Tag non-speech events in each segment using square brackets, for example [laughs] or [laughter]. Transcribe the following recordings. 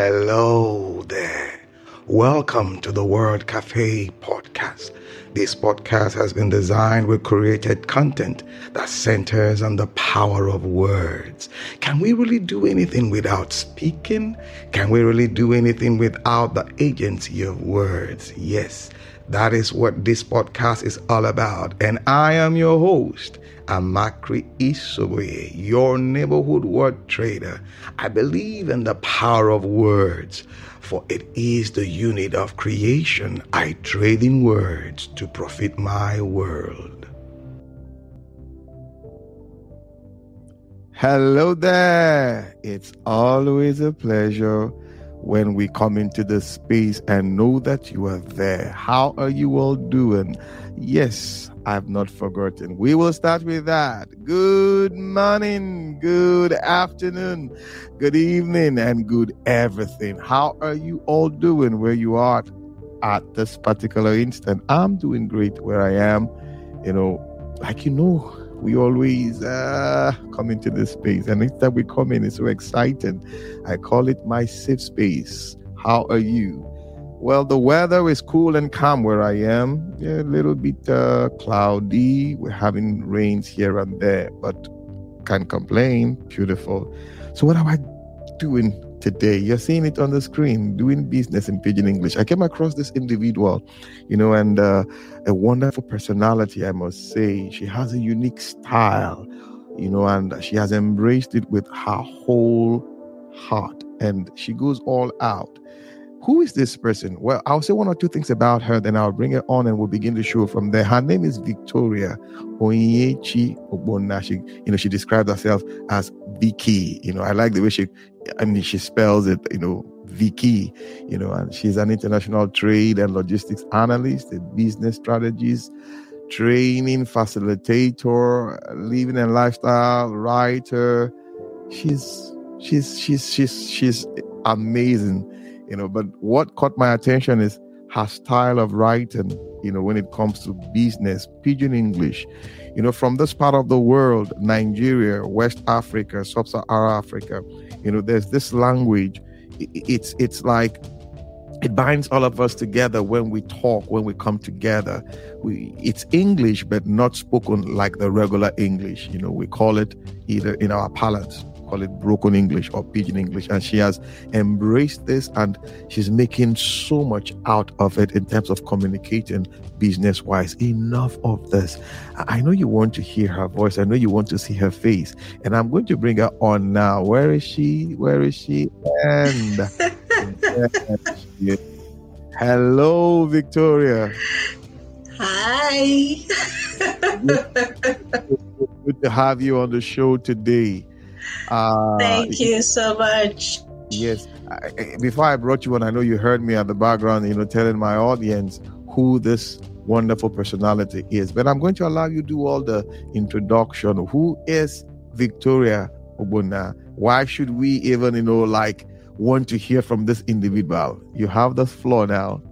Hello there. Welcome to the World Cafe podcast. This podcast has been designed with created content that centers on the power of words. Can we really do anything without speaking? Can we really do anything without the agency of words? Yes, that is what this podcast is all about. And I am your host, Amakri Isobe, your neighborhood word trader. I believe in the power of words, for it is the unit of creation. I trade in words to profit my world. Hello there. It's always a pleasure when we come into this space and know that you are there. How are you all doing? Yes, I've not forgotten. We will start with that. Good morning, good afternoon, good evening, and good everything. How are you all doing where you are at this particular instant? I'm doing great where I am. You know, like you know, we always uh, come into this space, and each time we come in, it's so exciting. I call it my safe space. How are you? Well, the weather is cool and calm where I am. Yeah, a little bit uh, cloudy. We're having rains here and there, but can't complain. Beautiful. So, what am I doing today. You're seeing it on the screen, doing business in Pidgin English. I came across this individual, you know, and uh, a wonderful personality, I must say. She has a unique style, you know, and she has embraced it with her whole heart, and she goes all out. Who is this person? Well, I'll say one or two things about her, then I'll bring it on and we'll begin the show from there. Her name is Victoria Onyechi Ogbonna. She, you know, she described herself as Vicky. You know, I like the way she, I mean, she spells it, you know, Vicky, you know, and she's an international trade and logistics analyst, a business strategist, training facilitator, living and lifestyle writer. She's, she's, she's, she's, she's amazing you know but what caught my attention is her style of writing you know when it comes to business pidgin english you know from this part of the world nigeria west africa sub-saharan africa you know there's this language. It's it's like it binds all of us together when we talk when we come together. We it's english but not spoken like the regular english. You know we call it either in our palates call it broken English or pidgin English. And she has embraced this and she's making so much out of it in terms of communicating business wise. Enough of this. I know you want to hear her voice. I know you want to see her face. And I'm going to bring her on now. Where is she? Where is she? And [laughs] hello, Victoria. Hi. Good to have you on the show today. Uh, Thank you so much. Yes. I, before I brought you on, I know you heard me at the background, you know, telling my audience who this wonderful personality is. But I'm going to allow you to do all the introduction. Who is Victoria Ogbonna? Why should we even, you know, like want to hear from this individual? You have the floor now.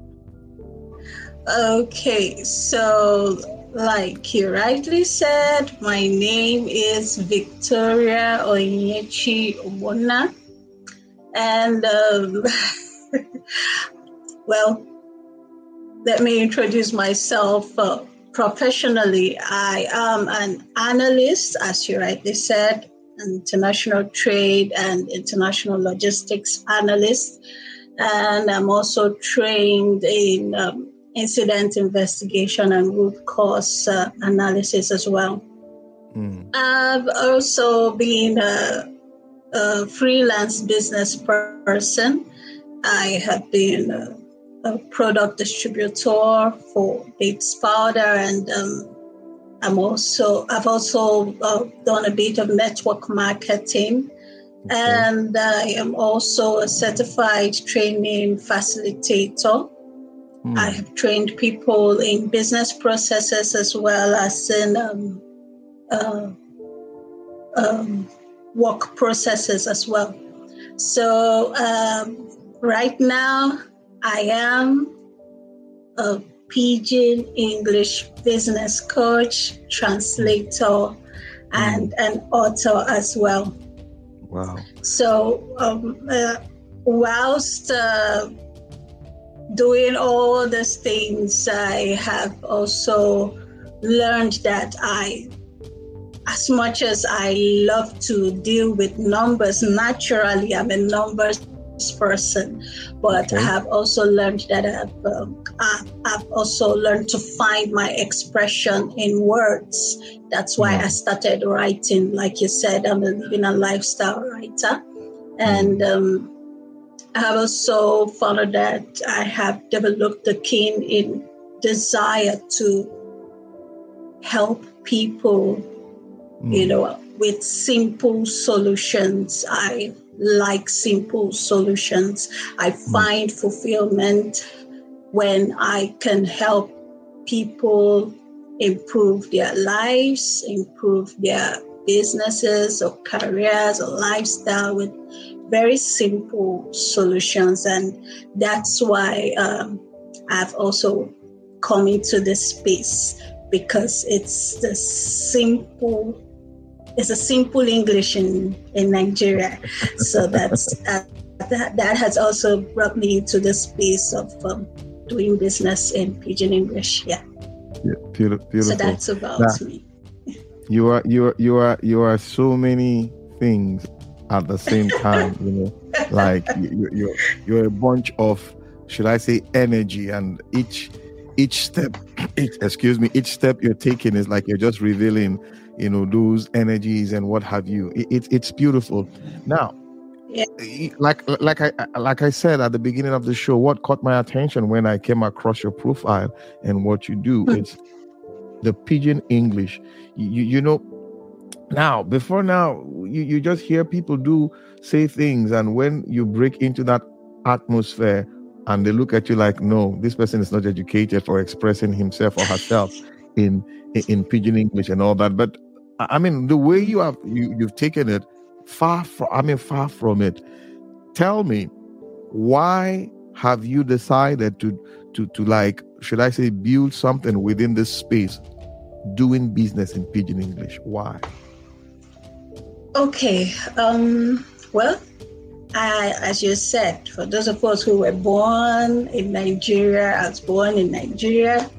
Okay, so like you rightly said, my name is Victoria Onyechi Ogbonna. And, um, [laughs] well, let me introduce myself uh, professionally. I am an analyst, as you rightly said, international trade and international logistics analyst. And I'm also trained in um, incident investigation and root cause uh, analysis as well. Mm. I've also been a, a, freelance business person. I have been a, a product distributor for Bates Powder, and um, I'm also I've also uh, done a bit of network marketing. Okay. And I am also a certified training facilitator. Mm. I have trained people in business processes as well as in um, uh, um, work processes as well. So um, right now, I am a pidgin English business coach, translator, and mm. an author as well. Wow. So um, uh, whilst uh, doing all these things, I have also learned that I, as much as I love to deal with numbers, naturally, I'm a numbers person, but okay. I have also learned that I've, um, I've also learned to find my expression in words. That's why mm. I started writing. Like you said, I'm a living a lifestyle writer. And um, I have also found that I have developed a keen in desire to help people, mm. you know, with simple solutions. I like simple solutions. I mm. find fulfillment when I can help people improve their lives, improve their businesses or careers or lifestyle with very simple solutions. And that's why um, I've also come into this space because it's the simple it's a simple English in, in Nigeria. So that's [laughs] uh, that, that has also brought me into the space of um, doing business in Pidgin English. Yeah. Yeah, beautiful. beautiful. So that's about now, me. You are you are you are you are so many things at the same time. you know, like you, you're you're a bunch of should I say energy, and each each step, each, [clears throat] excuse me, each step you're taking is like you're just revealing you know those energies and what have you it, it it's beautiful now yeah. like like i like i said at the beginning of the show what caught my attention when i came across your profile and what you do mm-hmm. it's the pidgin english you, you know now before now you, you just hear people do say things and when you break into that atmosphere and they look at you like no this person is not educated for expressing himself or herself in in, in pidgin english and all that but I mean, the way you have you, you've taken it far from I mean far from it. Tell me, why have you decided to to to like should I say build something within this space, doing business in pidgin English? Why? Okay. Um, well, I, as you said, for those of us who were born in Nigeria, I was born in Nigeria.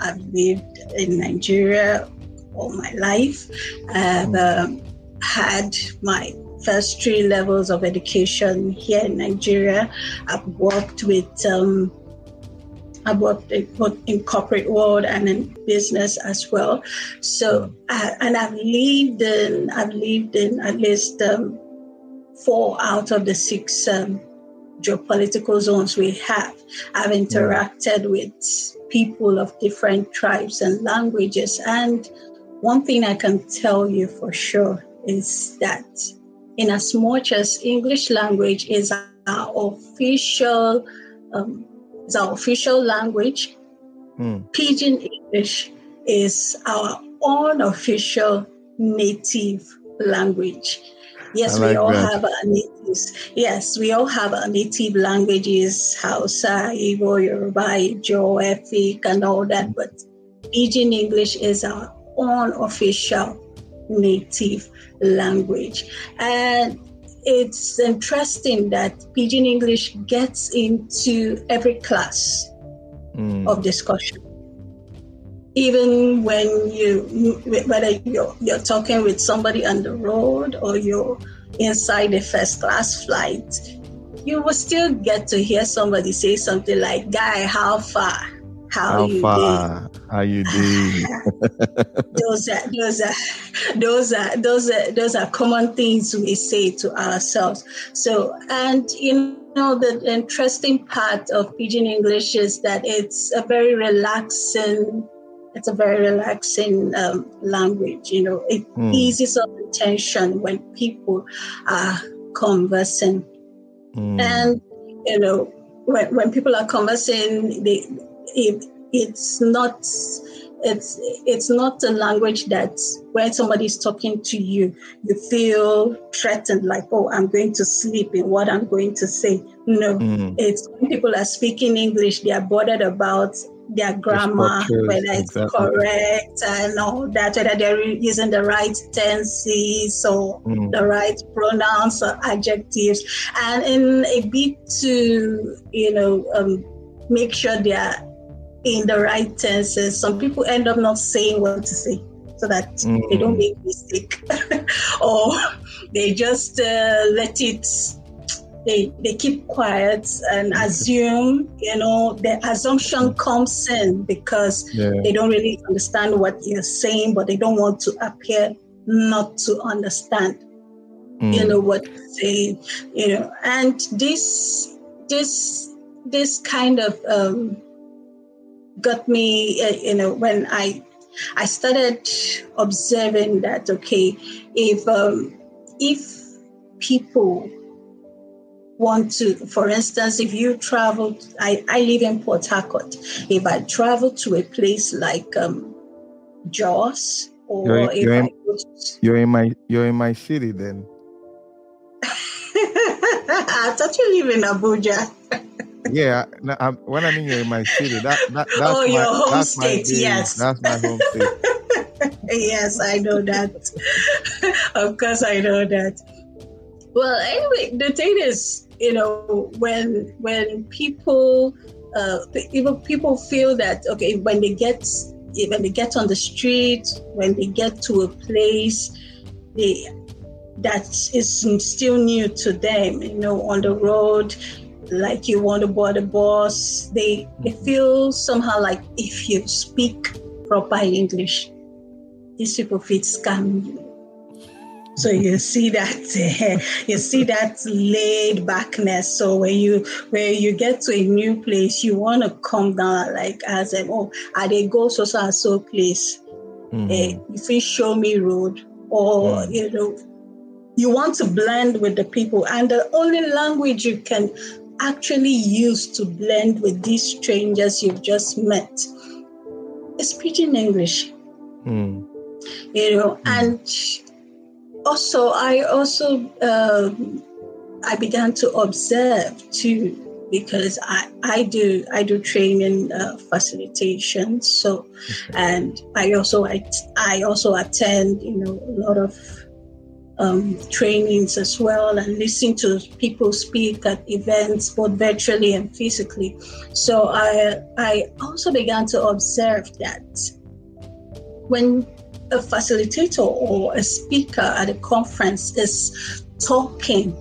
I've lived in Nigeria all my life. I've um, had my first three levels of education here in Nigeria. I've worked with um, I've worked both in corporate world and in business as well. So, uh, and I've lived in I've lived in at least um, four out of the six um, geopolitical zones we have. I've interacted with people of different tribes and languages, and one thing I can tell you for sure is that in as much as English language is our official um, is our official language, mm. Pidgin English is our unofficial native language. Yes, like we all that. have our natives. Yes, we all have our native languages, Hausa, Igbo, Yoruba, Ijo, Efik, and all that. But Pidgin English is our unofficial native language. And it's interesting that Pidgin English gets into every class mm. of discussion. Even when you, whether you're, you're talking with somebody on the road or you're inside a first class flight, you will still get to hear somebody say something like, Guy, how far? How, How you far? How you doing? [laughs] those are those are those are those are those are common things we say to ourselves. So and you know the interesting part of pidgin English is that it's a very relaxing it's a very relaxing um, language. You know, it mm. eases up the tension when people are conversing. Mm. And, you know, when, when people are conversing, they, it, it's not it's it's not a language that when somebody is talking to you you feel threatened like oh i'm going to sleep in what i'm going to say no mm. it's when people are speaking english they are bothered about their grammar, whether it's exactly. correct and all that, whether they're using the right tenses or mm. the right pronouns or adjectives, and in a bit to you know um, make sure they're in the right tenses. Some people end up not saying what to say so that mm. they don't make mistake, [laughs] or they just uh, let it they they keep quiet and assume you know the assumption comes in because yeah. they don't really understand what you're saying but they don't want to appear not to understand mm. you know what you're saying you know and this this this kind of um, got me uh, you know when i i started observing that okay if um, if people want to, for instance, if you travel, I, I live in Port Harcourt. If I travel to a place like um, Jos or you're, in, you're, in, you're in my you're in my city then. [laughs] I thought you live in Abuja. [laughs] yeah, no, I'm, when I mean you're in my city, that, that [laughs] that's oh, my, your home state, yes, that's my home state. [laughs] yes, I know that. [laughs] of course, I know that. Well, anyway, the thing is, you know, when when people uh, even people feel that okay, when they get when they get on the street, when they get to a place, they that is still new to them, you know, on the road, like you want to board a bus, they they feel somehow like if you speak proper English, these people feel scam you so you see that uh, [laughs] you see that laid backness. So when you when you get to a new place, you want to come down like as a oh, I they go so so and so place. Mm-hmm. Uh, if you show me road or mm. you know you want to blend with the people and the only language you can actually use to blend with these strangers you've just met is pidgin english mm. you know mm. and also, I also um, I began to observe too because I, I do I do training uh, facilitation so and I also I, I also attend you know a lot of um, trainings as well and listen to people speak at events both virtually and physically so I I also began to observe that when a facilitator or a speaker at a conference is talking,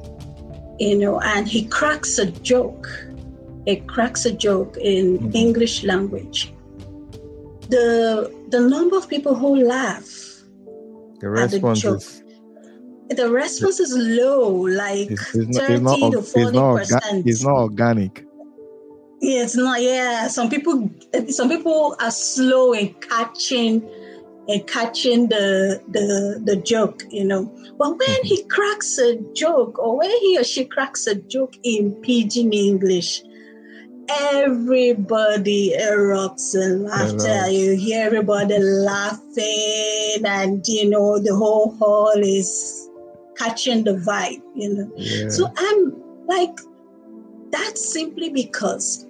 you know, and he cracks a joke, he cracks a joke in mm-hmm. English language, the the number of people who laugh the response the joke, is the response is low, like it's, it's 30 not, to 40 percent. It's not organic. Yeah, it's not. Yeah, some people, some people are slow in catching in catching the the the joke, you know. But when mm-hmm. he cracks a joke, or when he or she cracks a joke in pidgin English, everybody erupts in laughter. You hear everybody laughing, and you know the whole hall is catching the vibe, you know. Yeah. So I'm like, that's simply because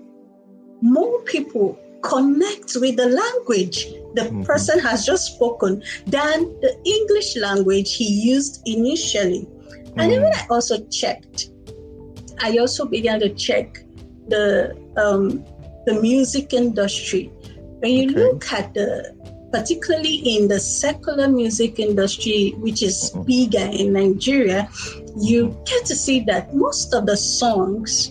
more people connect with the language the mm-hmm. person has just spoken than the English language he used initially. Mm. And even I also checked, I also began to check the um, the music industry. When you okay. look at the particularly in the secular music industry, which is mm-hmm. bigger in Nigeria, you mm-hmm. get to see that most of the songs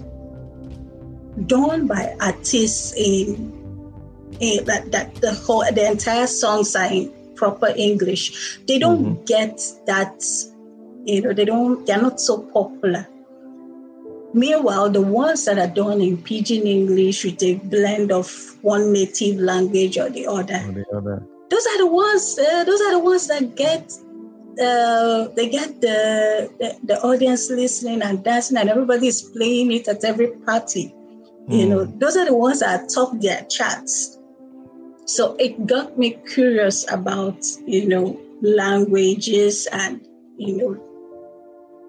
done by artists in in, that, that the whole the entire songs are in proper English. They don't mm-hmm. get that, you know, they don't they're not so popular. Meanwhile, the ones that are done in pidgin English with a blend of one native language or the other, or the other. Those are the ones. Uh, those are the ones that get uh, they get the, the, the audience listening and dancing, and everybody is playing it at every party. Mm. You know, those are the ones that top their charts. So it got me curious about, you know, languages and, you know,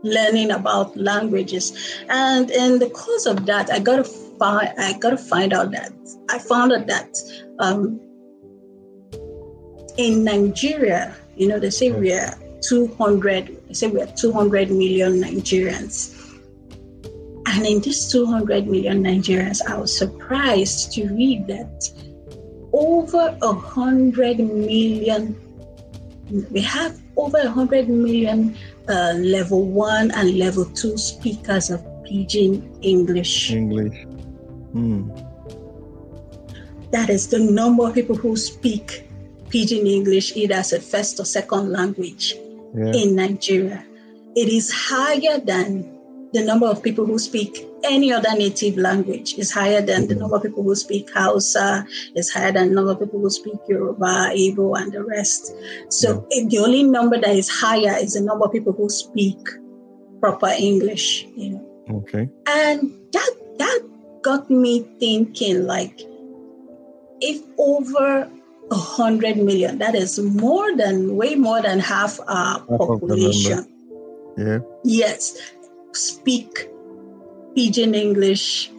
learning about languages. And in the course of that, I got to find I gotta find out that I found out that um, in Nigeria, you know, they say we are 200. They say we are 200 million Nigerians. And in these 200 million Nigerians, I was surprised to read that over a hundred million, we have over a hundred million uh, level one and level two speakers of Pidgin English. English. Hmm. That is the number of people who speak Pidgin English either as a first or second language yeah. in Nigeria. It is higher than the number of people who speak any other native language is higher than the mm-hmm. number of people who speak Hausa, is higher than the number of people who speak Yoruba, Igbo, and the rest. So yeah. the only number that is higher is the number of people who speak proper English. You know. Okay. And that that got me thinking, like, if over a hundred million, that is more than way more than half our half population. Yeah. Yes speak pidgin English,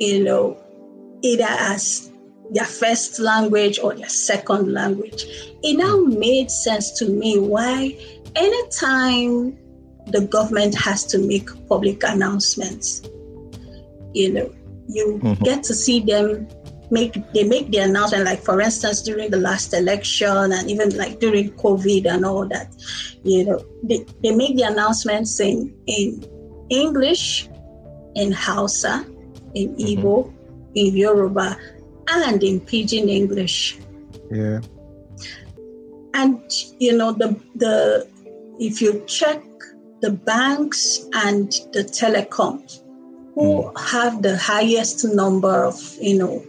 you know, either as their first language or their second language. It now made sense to me why anytime the government has to make public announcements, you know, you mm-hmm. get to see them make they make the announcement like for instance during the last election and even like during covid and all that you know they, they make the announcements saying in English, in Hausa, in mm-hmm. Igbo, mm-hmm. in Yoruba, and in Pidgin English. Yeah. And you know the the if you check the banks and the telecoms who mm. have the highest number of you know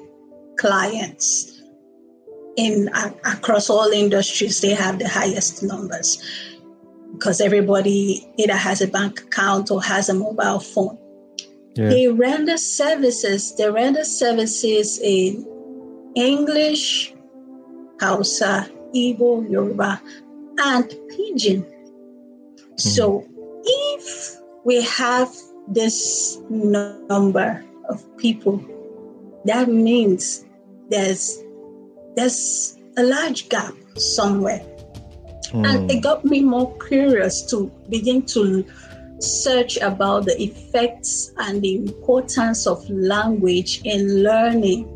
clients in uh, across all industries they have the highest numbers because everybody either has a bank account or has a mobile phone. Yeah. They render services, they render services in English, Hausa, Igbo, Yoruba, and Pidgin. Mm-hmm. So if we have this number of people, that means there's there's a large gap somewhere Mm. And it got me more curious to begin to search about the effects and the importance of language in learning,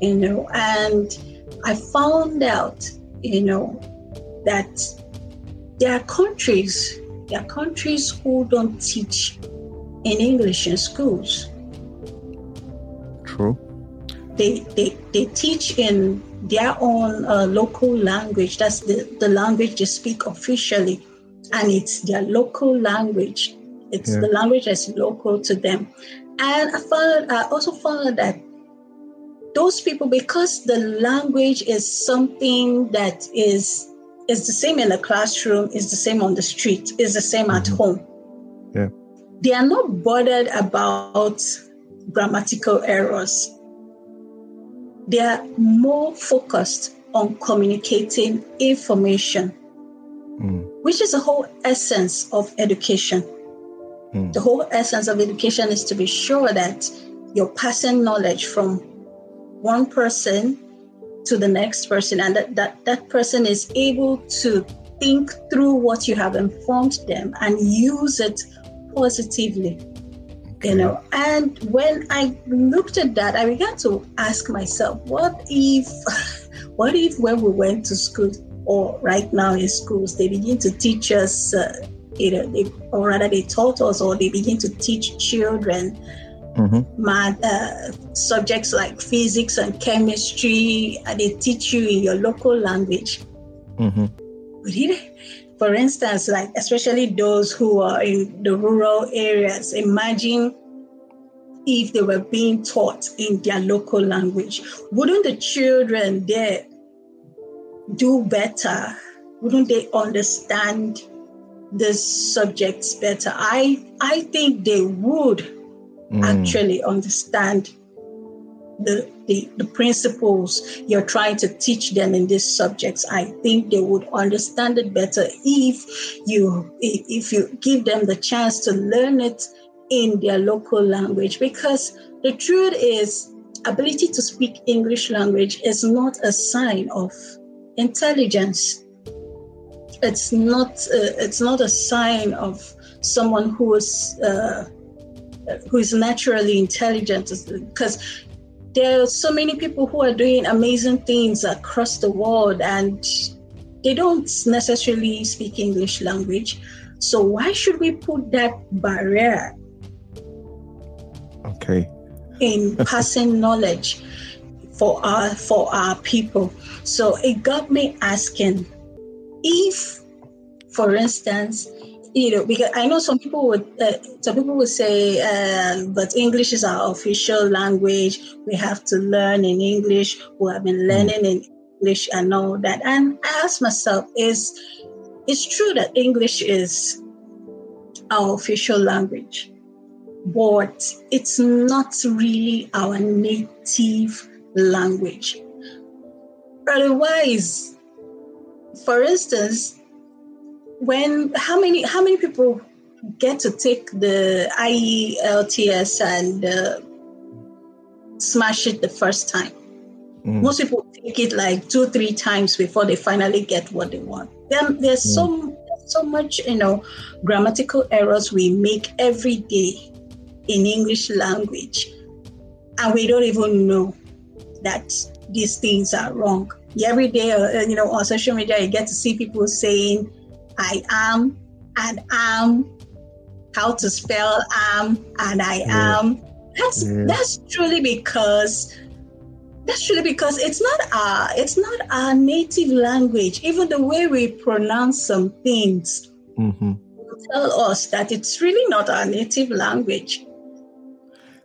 you know, and I found out, you know, that there are countries, there are countries who don't teach in English in schools. True. They, they, they teach in their own uh, local language. That's the, the language they speak officially, and it's their local language. It's yeah. the language that's local to them. And I found I also found that those people, because the language is something that is is the same in the classroom, is the same on the street, is the same mm-hmm. at home. Yeah. They are not bothered about grammatical errors they are more focused on communicating information, mm. which is the whole essence of education. Mm. The whole essence of education is to be sure that you're passing knowledge from one person to the next person, and that, that, that person is able to think through what you have informed them and use it positively you know and when i looked at that i began to ask myself what if [laughs] what if when we went to school or right now in schools they begin to teach us uh, you know they, or rather they taught us or they begin to teach children mm-hmm. math, uh, subjects like physics and chemistry and they teach you in your local language mm-hmm. For instance, like especially those who are in the rural areas, imagine if they were being taught in their local language. Wouldn't the children there do better? Wouldn't they understand the subjects better? I I think they would mm. actually understand the, the, the principles you're trying to teach them in these subjects, I think they would understand it better if you if you give them the chance to learn it in their local language because the truth is, ability to speak English language is not a sign of intelligence. It's not. Uh, it's not a sign of someone who is uh, who is naturally intelligent. Because there are so many people who are doing amazing things across the world, and they don't necessarily speak English language. So why should we put that barrier? Okay. In [laughs] passing knowledge for our for our people. So it got me asking if, for instance, you know, because I know some people would, uh, some people would say, uh, but English is our official language. We have to learn in English. We have been learning mm. in English and all that. And I ask myself, is it's true that English is our official language, but it's not really our native language. Otherwise, for instance, when how many how many people get to take the IELTS and uh, smash it the first time? Mm. Most people take it like two, three times before they finally get what they want. Then there's mm. so so much, you know, grammatical errors we make every day in English language, and we don't even know that these things are wrong. Every day, uh, you know, on social media, you get to see people saying, "I am" and "am," how to spell "am" and "I yeah. am." That's yeah. that's truly because that's truly because it's not our it's not our native language. Even the way we pronounce some things mm-hmm. tell us that it's really not our native language.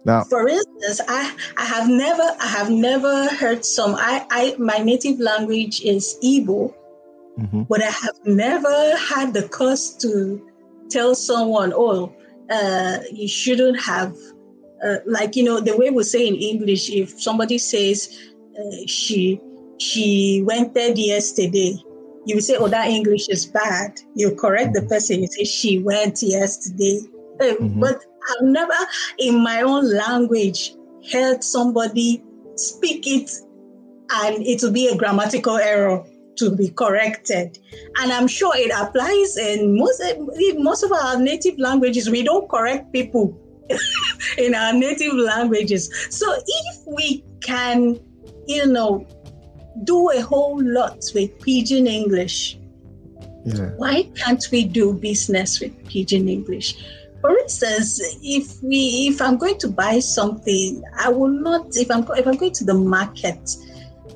Now, for instance, I, I have never I have never heard some I, I my native language is Igbo, mm-hmm. but I have never had the cause to tell someone, oh, uh, you shouldn't have uh, like you know the way we say in English, if somebody says uh, she she went there yesterday, you will say, "Oh, that English is bad." You correct the person. You say, "She went yesterday," uh, mm-hmm. but I've never, in my own language, heard somebody speak it, and it will be a grammatical error to be corrected. And I'm sure it applies in most most of our native languages. We don't correct people [laughs] in our native languages. So if we can, you know, do a whole lot with pidgin English, yeah. why can't we do business with pidgin English? For instance, if we if I'm going to buy something, I will not if I'm if I'm going to the market,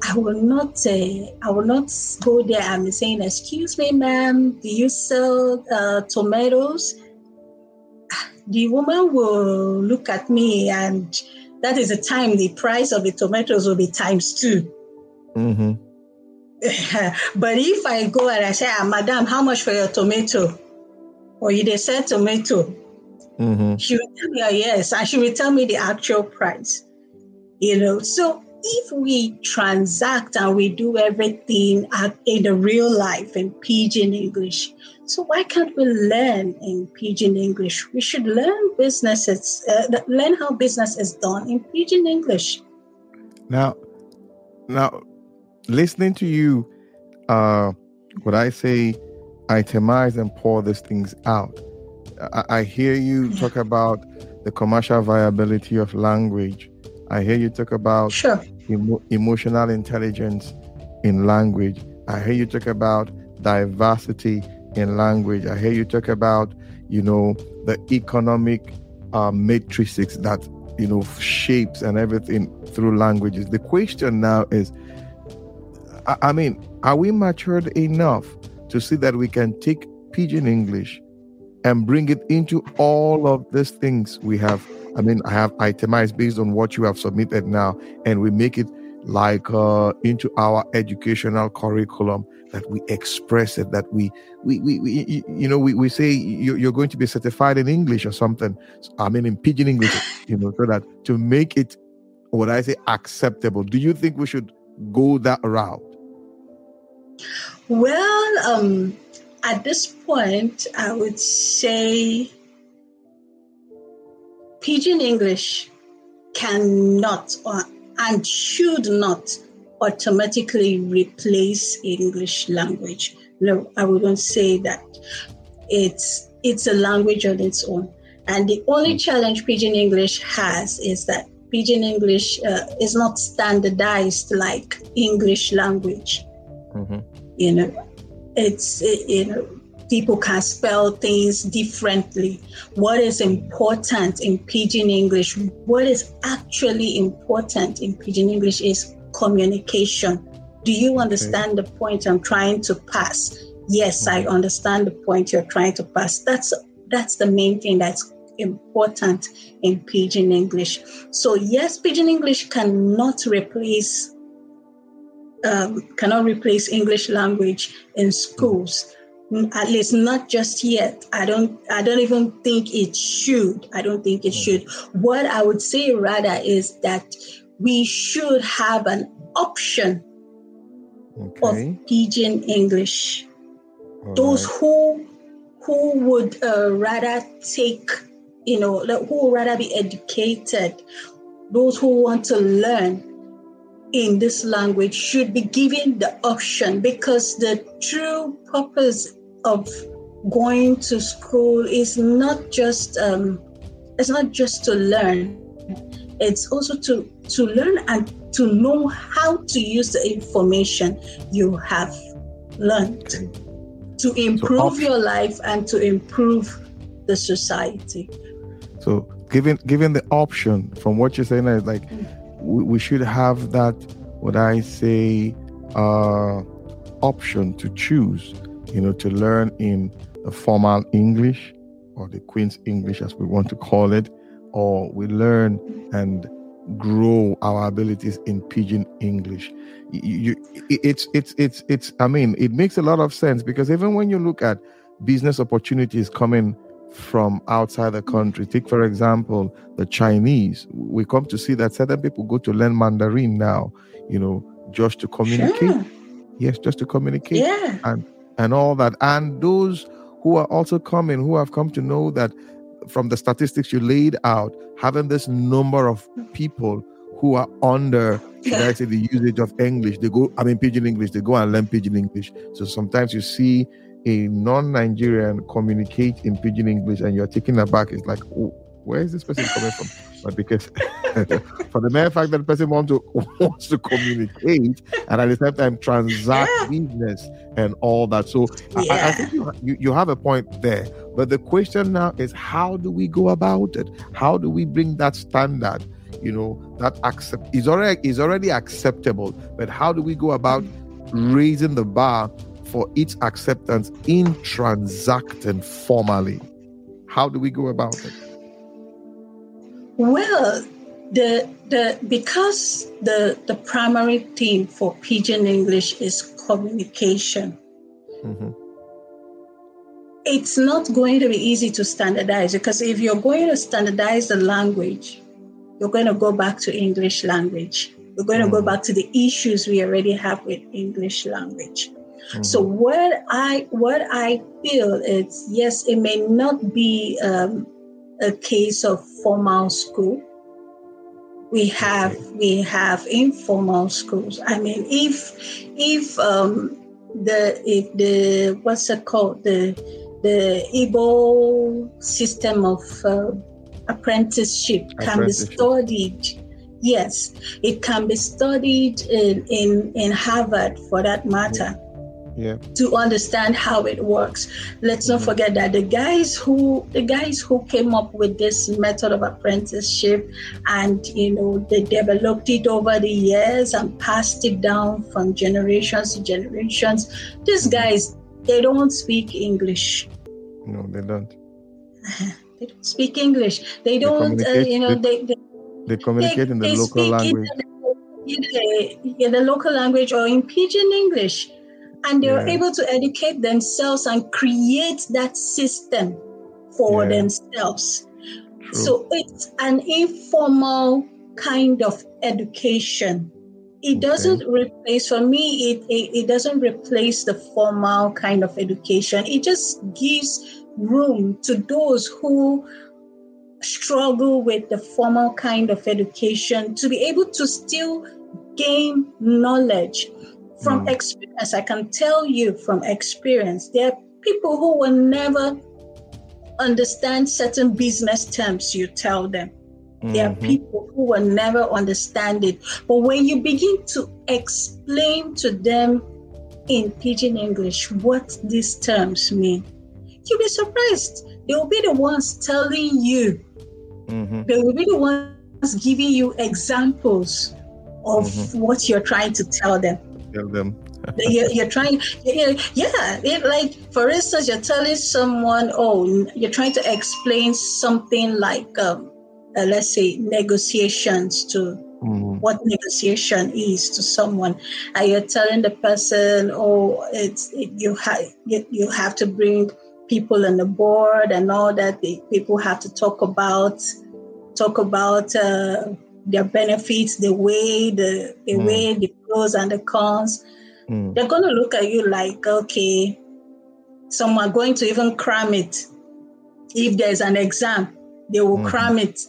I will not uh, I will not go there and be saying, "Excuse me, ma'am, do you sell uh, tomatoes?" the woman will look at me and that is the time the price of the tomatoes will be times 2 mm-hmm. [laughs] but if I go and I say, ah, Madam, how much for your tomato? Or you they said tomato, mm-hmm. she will tell me, oh, yes, and she will tell me the actual price. You know, so if we transact and we do everything in the real life in pidgin English, so why can't we learn in pidgin English? We should learn businesses, uh, learn how business is done in pidgin English. Now, now, listening to you, uh, what I say, itemize and pour these things out. I, I hear you yeah. talk about the commercial viability of language. I hear you talk about sure. Emo- emotional intelligence in language. I hear you talk about diversity in language. I hear you talk about, you know, the economic uh, matrices that, you know, shapes and everything through languages. The question now is, I, I mean, are we matured enough to see that we can take pidgin English and bring it into all of these things we have? I mean, I have itemized based on what you have submitted now, and we make it like uh, into our educational curriculum that we express it that we we, we, we you know we, we say you're going to be certified in english or something. I mean in pidgin english [laughs] you know so that to make it what i say acceptable. Do you think we should go that route? Well um at this point i would say pidgin english cannot or, and should not automatically replace English language. No, I wouldn't say that. It's it's a language on its own. And the only challenge Pidgin English has is that Pidgin English uh, is not standardized like English language. Mm-hmm. You know, it's you know people can spell things differently. What is important in Pidgin English? What is actually important in Pidgin English is communication. Do you understand okay. the point I'm trying to pass? Yes, I mm-hmm. understand the point you're trying to pass. That's that's the main thing that's important in Pidgin English. So yes, Pidgin English cannot replace um, cannot replace English language in schools. At least not just yet. I don't. I don't even think it should. I don't think it should. What I would say rather is that we should have an option okay. of Pidgin English. All Those right. who who would uh, rather take, you know, who would rather be educated, those who want to learn in this language should be given the option because the true purpose of going to school is not just um, it's not just to learn. It's also to to learn and to know how to use the information you have learned to improve so your life and to improve the society. So given given the option from what you're saying is like we, we should have that what i say uh option to choose you know to learn in the formal english or the queen's english as we want to call it or we learn and grow our abilities in pidgin english you, you, it's it's it's it's i mean it makes a lot of sense because even when you look at business opportunities coming from outside the country take for example the chinese we come to see that certain people go to learn mandarin now you know just to communicate sure. yes just to communicate yeah. and and all that and those who are also coming who have come to know that from the statistics you laid out, having this number of people who are under, I say, the usage of English, they go, I mean, pidgin English, they go and learn pidgin English. So sometimes you see a non Nigerian communicate in pidgin English and you're taken aback. It's like, oh, where is this person coming from? But because [laughs] for the mere fact that the person wants to [laughs] wants to communicate and at the same time transact yeah. business and all that. So yeah. I, I, think you, you, you have a point there. But the question now is how do we go about it? How do we bring that standard? You know, that accept is already is already acceptable, but how do we go about raising the bar for its acceptance in transacting formally? How do we go about it? Well, the the because the the primary theme for pidgin English is communication. Mm-hmm. It's not going to be easy to standardize because if you're going to standardize the language, you're going to go back to English language. We're going to go mm-hmm. back to the issues we already have with English language. Mm-hmm. So what I what I feel is yes, it may not be um, a case of formal school. We have we have informal schools. I mean, if if um, the if the what's it called the the Igbo system of uh, apprenticeship can be studied. Yes, it can be studied in, in, in Harvard for that matter yeah. to understand how it works. Let's not mm-hmm. forget that the guys who the guys who came up with this method of apprenticeship and you know they developed it over the years and passed it down from generations to generations. These mm-hmm. guys they don't speak English. No, they don't. [laughs] they don't speak English. They don't, they uh, you know, they, they, they communicate in the local language. In the, in the local language or in pidgin English and they're yeah. able to educate themselves and create that system for yeah. themselves. True. So it's an informal kind of education. It okay. doesn't replace, for me, it, it, it doesn't replace the formal kind of education. It just gives room to those who struggle with the formal kind of education to be able to still gain knowledge from mm. experience. I can tell you from experience, there are people who will never understand certain business terms you tell them. Mm-hmm. There are mm-hmm. people who will never understand it. But when you begin to explain to them in pidgin English what these terms mean, you'll be surprised. They will be the ones telling you, mm-hmm. they will be the ones giving you examples of mm-hmm. what you're trying to tell them. Tell them. you're, you're, trying, yeah, it, like for instance, you're telling someone, oh, you're trying to explain something like, um, uh, let's say, negotiations to mm-hmm. what negotiation is to someone, and you're telling the person, oh, it's it, you have you, you have to bring people on the board and all that. The people have to talk about talk about uh, their benefits, the way the the mm. way the pros and the cons. Mm. They're going to look at you like, okay, some are going to even cram it. If there's an exam, they will mm. cram it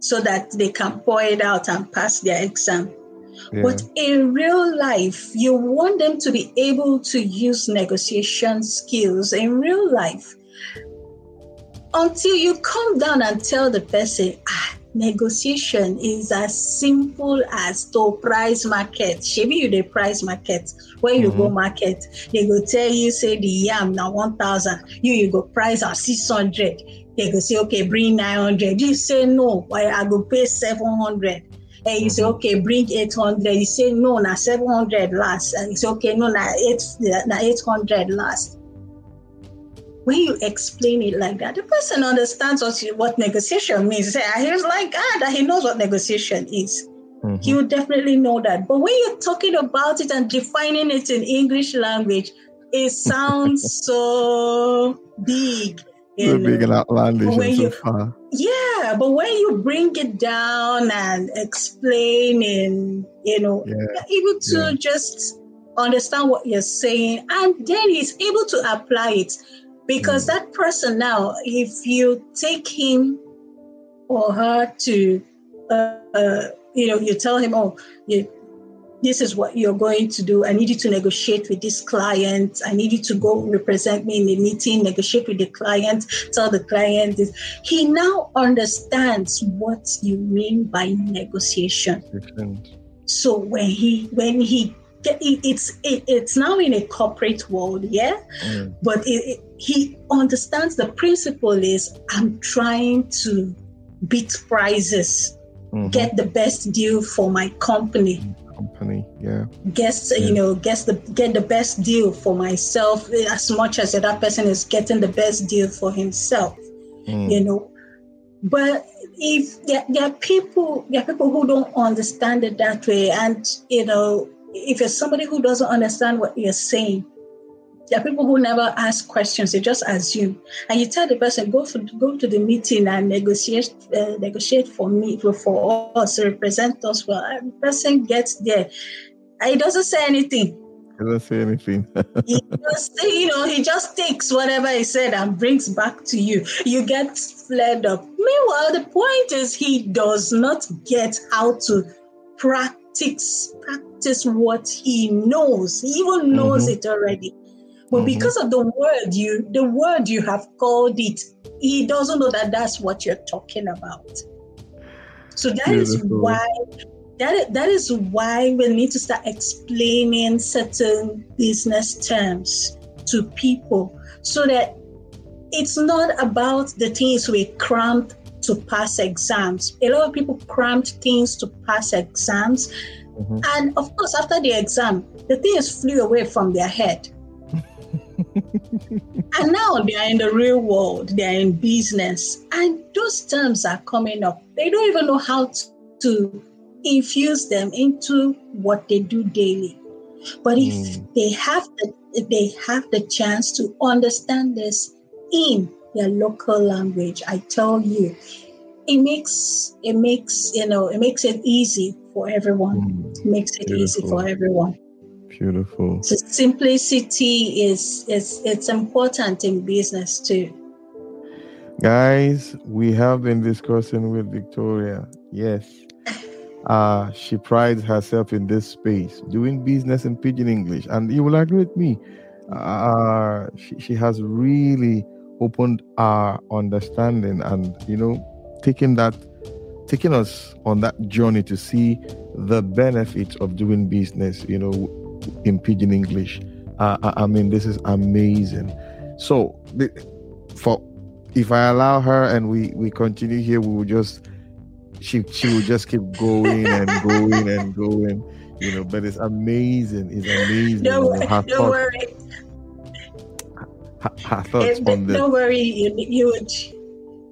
so that they can pour it out and pass their exam. Yeah. But in real life, you want them to be able to use negotiation skills in real life until you come down and tell the person, ah, negotiation is as simple as to price market. Maybe you the price market. When you mm-hmm. go market, they go tell you, say the yam now 1,000. You, you go price at 600. They go say, okay, bring 900. You say, no, why I go pay 700. And you say, mm-hmm. okay, bring 800. You say, no, now 700 last. And you say, okay, no, now 8, now 800 last when you explain it like that, the person understands what, what negotiation means. He's like, ah, he knows what negotiation is. Mm-hmm. He would definitely know that. But when you're talking about it and defining it in English language, it [laughs] sounds so big. So big and outlandish and so far. Yeah, but when you bring it down and explain and you know, yeah. able to yeah. just understand what you're saying, and then he's able to apply it. Because mm. that person now, if you take him or her to, uh, uh, you know, you tell him, oh, you, this is what you're going to do. I need you to negotiate with this client. I need you to go represent me in the meeting, negotiate with the client, tell the client this. He now understands what you mean by negotiation. So when he when he it's it, it's now in a corporate world, yeah. Mm. But it, he understands the principle is I'm trying to beat prices, mm-hmm. get the best deal for my company. Company, yeah. Guess yeah. you know, guess the get the best deal for myself as much as that person is getting the best deal for himself. Mm. You know, but if there, there are people, there are people who don't understand it that way, and you know, if you're somebody who doesn't understand what you're saying, there are people who never ask questions; they just assume. And you tell the person, "Go for go to the meeting and negotiate uh, negotiate for me for, for us, represent us." Well, the person gets there, he doesn't say anything. He doesn't say anything. he just, [laughs] you know, he just takes whatever he said and brings back to you. You get flared up. Meanwhile, the point is he does not get how to practice practice what he knows. He even knows mm-hmm. it already. But mm-hmm. because of the word you, the word you have called it, he doesn't know that that's what you're talking about. So that Beautiful. is why that, that is why we need to start explaining certain business terms to people so that it's not about the things we cramped to pass exams. A lot of people cramped things to pass exams. Mm-hmm. And of course, after the exam, the things flew away from their head [laughs] and now they are in the real world, they are in business, and those terms are coming up. They don't even know how to infuse them into what they do daily. But if mm. they have the if they have the chance to understand this in their local language, I tell you, it makes it makes you know it makes it easy for everyone. Mm. Makes it Beautiful. easy for everyone. Beautiful. So simplicity is is it's important in business too. Guys, we have been discussing with Victoria. Yes. [laughs] Uh, she prides herself in this space, doing business in pidgin English. And you will agree with me. Uh, she, she has really opened our understanding and, you know, taking that, taking us on that journey to see the benefits of doing business, you know, in pidgin English. Uh, I mean, this is amazing. So, for if I allow her and we we continue here, we will just she she will just keep going and [laughs] going and going, you know. But it's amazing. It's amazing. Don't, her don't thoughts, worry. Her, her thoughts on this. Don't worry. You, you would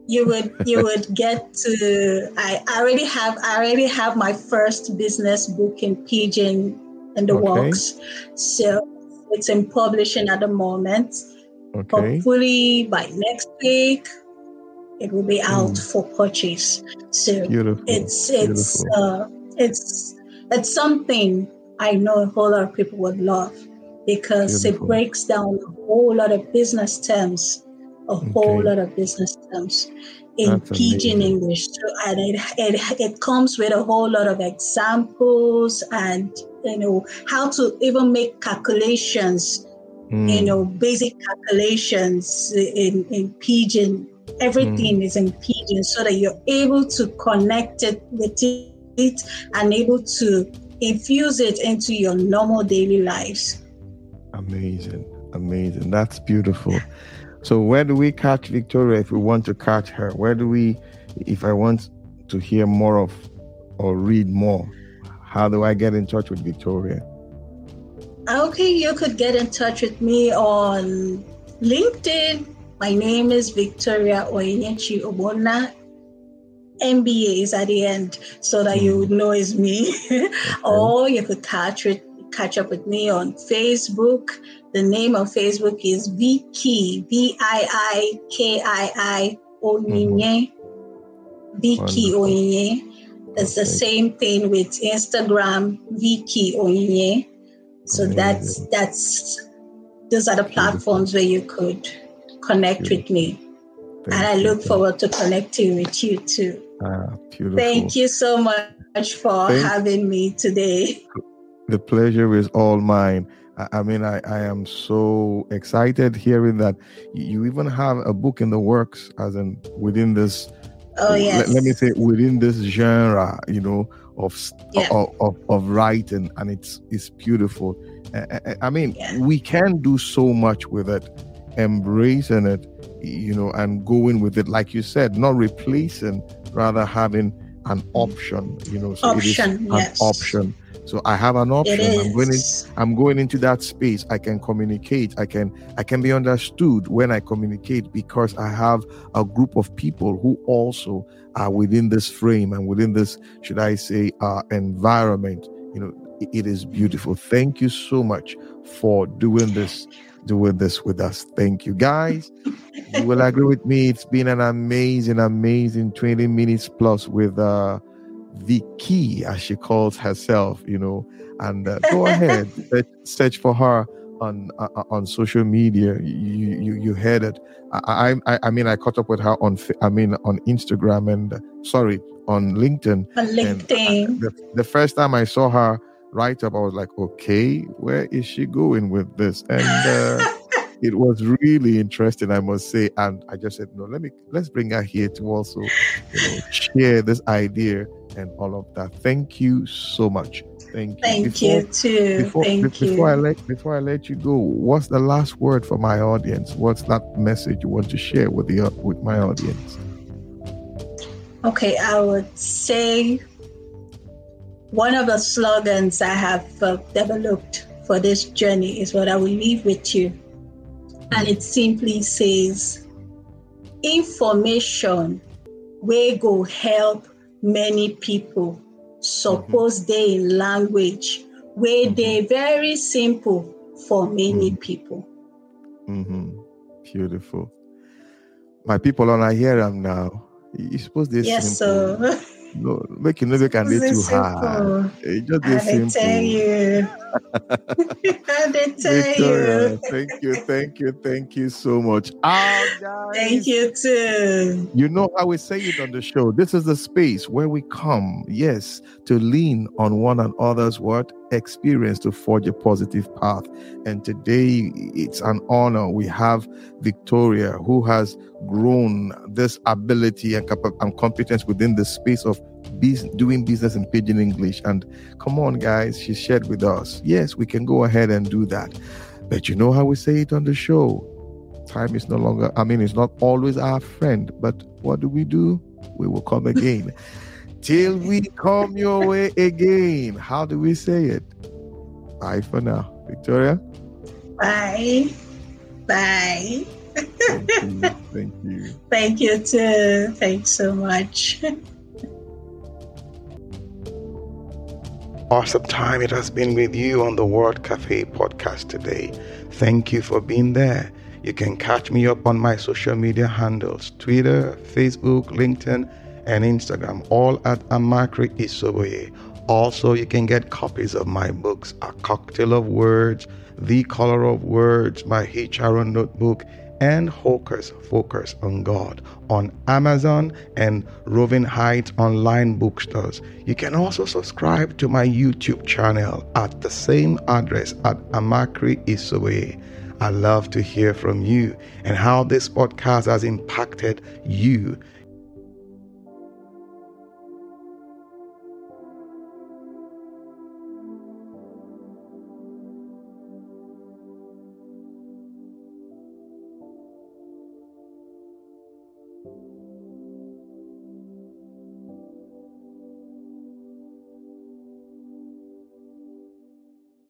you would you would get to I already have I already have my first business book in Pidgin in the okay. works. So it's in publishing at the moment. Okay. Hopefully by next week it will be out mm. for purchase. So Beautiful. it's it's Beautiful. uh it's it's something I know a whole lot of people would love because Beautiful. it breaks down a whole lot of business terms, a okay. whole lot of business terms in That's pidgin amazing. English. So, and it, it it comes with a whole lot of examples and you know how to even make calculations mm. you know basic calculations in in pidgin everything mm. is in pidgin so that you're able to connect it with it and able to infuse it into your normal daily lives amazing amazing that's beautiful so where do we catch victoria if we want to catch her where do we if i want to hear more of or read more how do I get in touch with Victoria? Okay, you could get in touch with me on LinkedIn. My name is Victoria Oyenyechi Obona. MBA is at the end so that mm. you would know it's me. [laughs] okay. or you could catch catch up with me on Facebook. The name of Facebook is Viki, V I I K I I Onyinye. Mm-hmm. Vicky Onyinye. It's the same thing with Instagram, Viki Onye. So Amazing. that's that's those are the platforms where you could connect with me. Thank and I look you. forward to connecting with you too. Ah. Thank you so much for Thank having me today. The pleasure is all mine. I mean, I, I am so excited hearing that you even have a book in the works, as in within this oh, yes. let, let, me say within this genre you know of yeah. of, of, of, writing and it's it's beautiful i mean yeah. we can do so much with it embracing it you know and going with it like you said not replacing rather having an option you know so option, it is yes. an option so I have an option. I'm going in, I'm going into that space. I can communicate. I can I can be understood when I communicate because I have a group of people who also are within this frame and within this, should I say, uh, environment. You know, it, it is beautiful. Thank you so much for doing this, doing this with us. Thank you, guys. you will agree with me. It's been an amazing, amazing 20 minutes plus with uh the key, as she calls herself, you know, and uh, go ahead, [laughs] search for her on uh, uh, on social media. You you you heard it. I, I I mean I caught up with her on I mean on Instagram and uh, sorry on LinkedIn. On LinkedIn. And, uh, the, the first time I saw her write up, I was like, okay, where is she going with this? And uh, [laughs] it was really interesting, I must say. And I just said, no, let me let's bring her here to also you know, share this idea and all of that. Thank you so much. Thank you. Thank before, you too. Before, Thank be, you. Before I let before I let you go, what's the last word for my audience? What's that message you want to share with the with my audience? Okay, I would say one of the slogans I have uh, developed for this journey is what I will leave with you. And it simply says, information will go help many people suppose mm-hmm. they in language where mm-hmm. they very simple for many mm-hmm. people. Mm-hmm. Beautiful. My people on I hear them now. You suppose this yes, simple. [laughs] no, make no make can too hard. It just be simple. [laughs] tell you. Victoria, you. thank you, thank you, thank you so much. Oh, guys, thank you too. You know how we say it on the show. This is the space where we come, yes, to lean on one another's what experience to forge a positive path. And today it's an honor. We have Victoria who has grown this ability and, and competence within the space of doing business in pidgin English. And come on, guys, she shared with us. Yes, we can go ahead and do that. But you know how we say it on the show. Time is no longer, I mean, it's not always our friend, but what do we do? We will come [laughs] again. Till we come your way again. How do we say it? Bye for now. Victoria? Bye. Bye. Thank you. Thank you. [laughs] Thank you too. Thanks so much. Awesome time it has been with you on the World Cafe podcast today. Thank you for being there. You can catch me up on my social media handles Twitter, Facebook, LinkedIn, and Instagram, all at Amakri Isoboye. Also, you can get copies of my books, A Cocktail of Words, The Color of Words, my HR notebook, and Hawkers Focus on God on Amazon and Roving Heights online bookstores. You can also subscribe to my YouTube channel at the same address at Amakri Isoboye. I love to hear from you and how this podcast has impacted you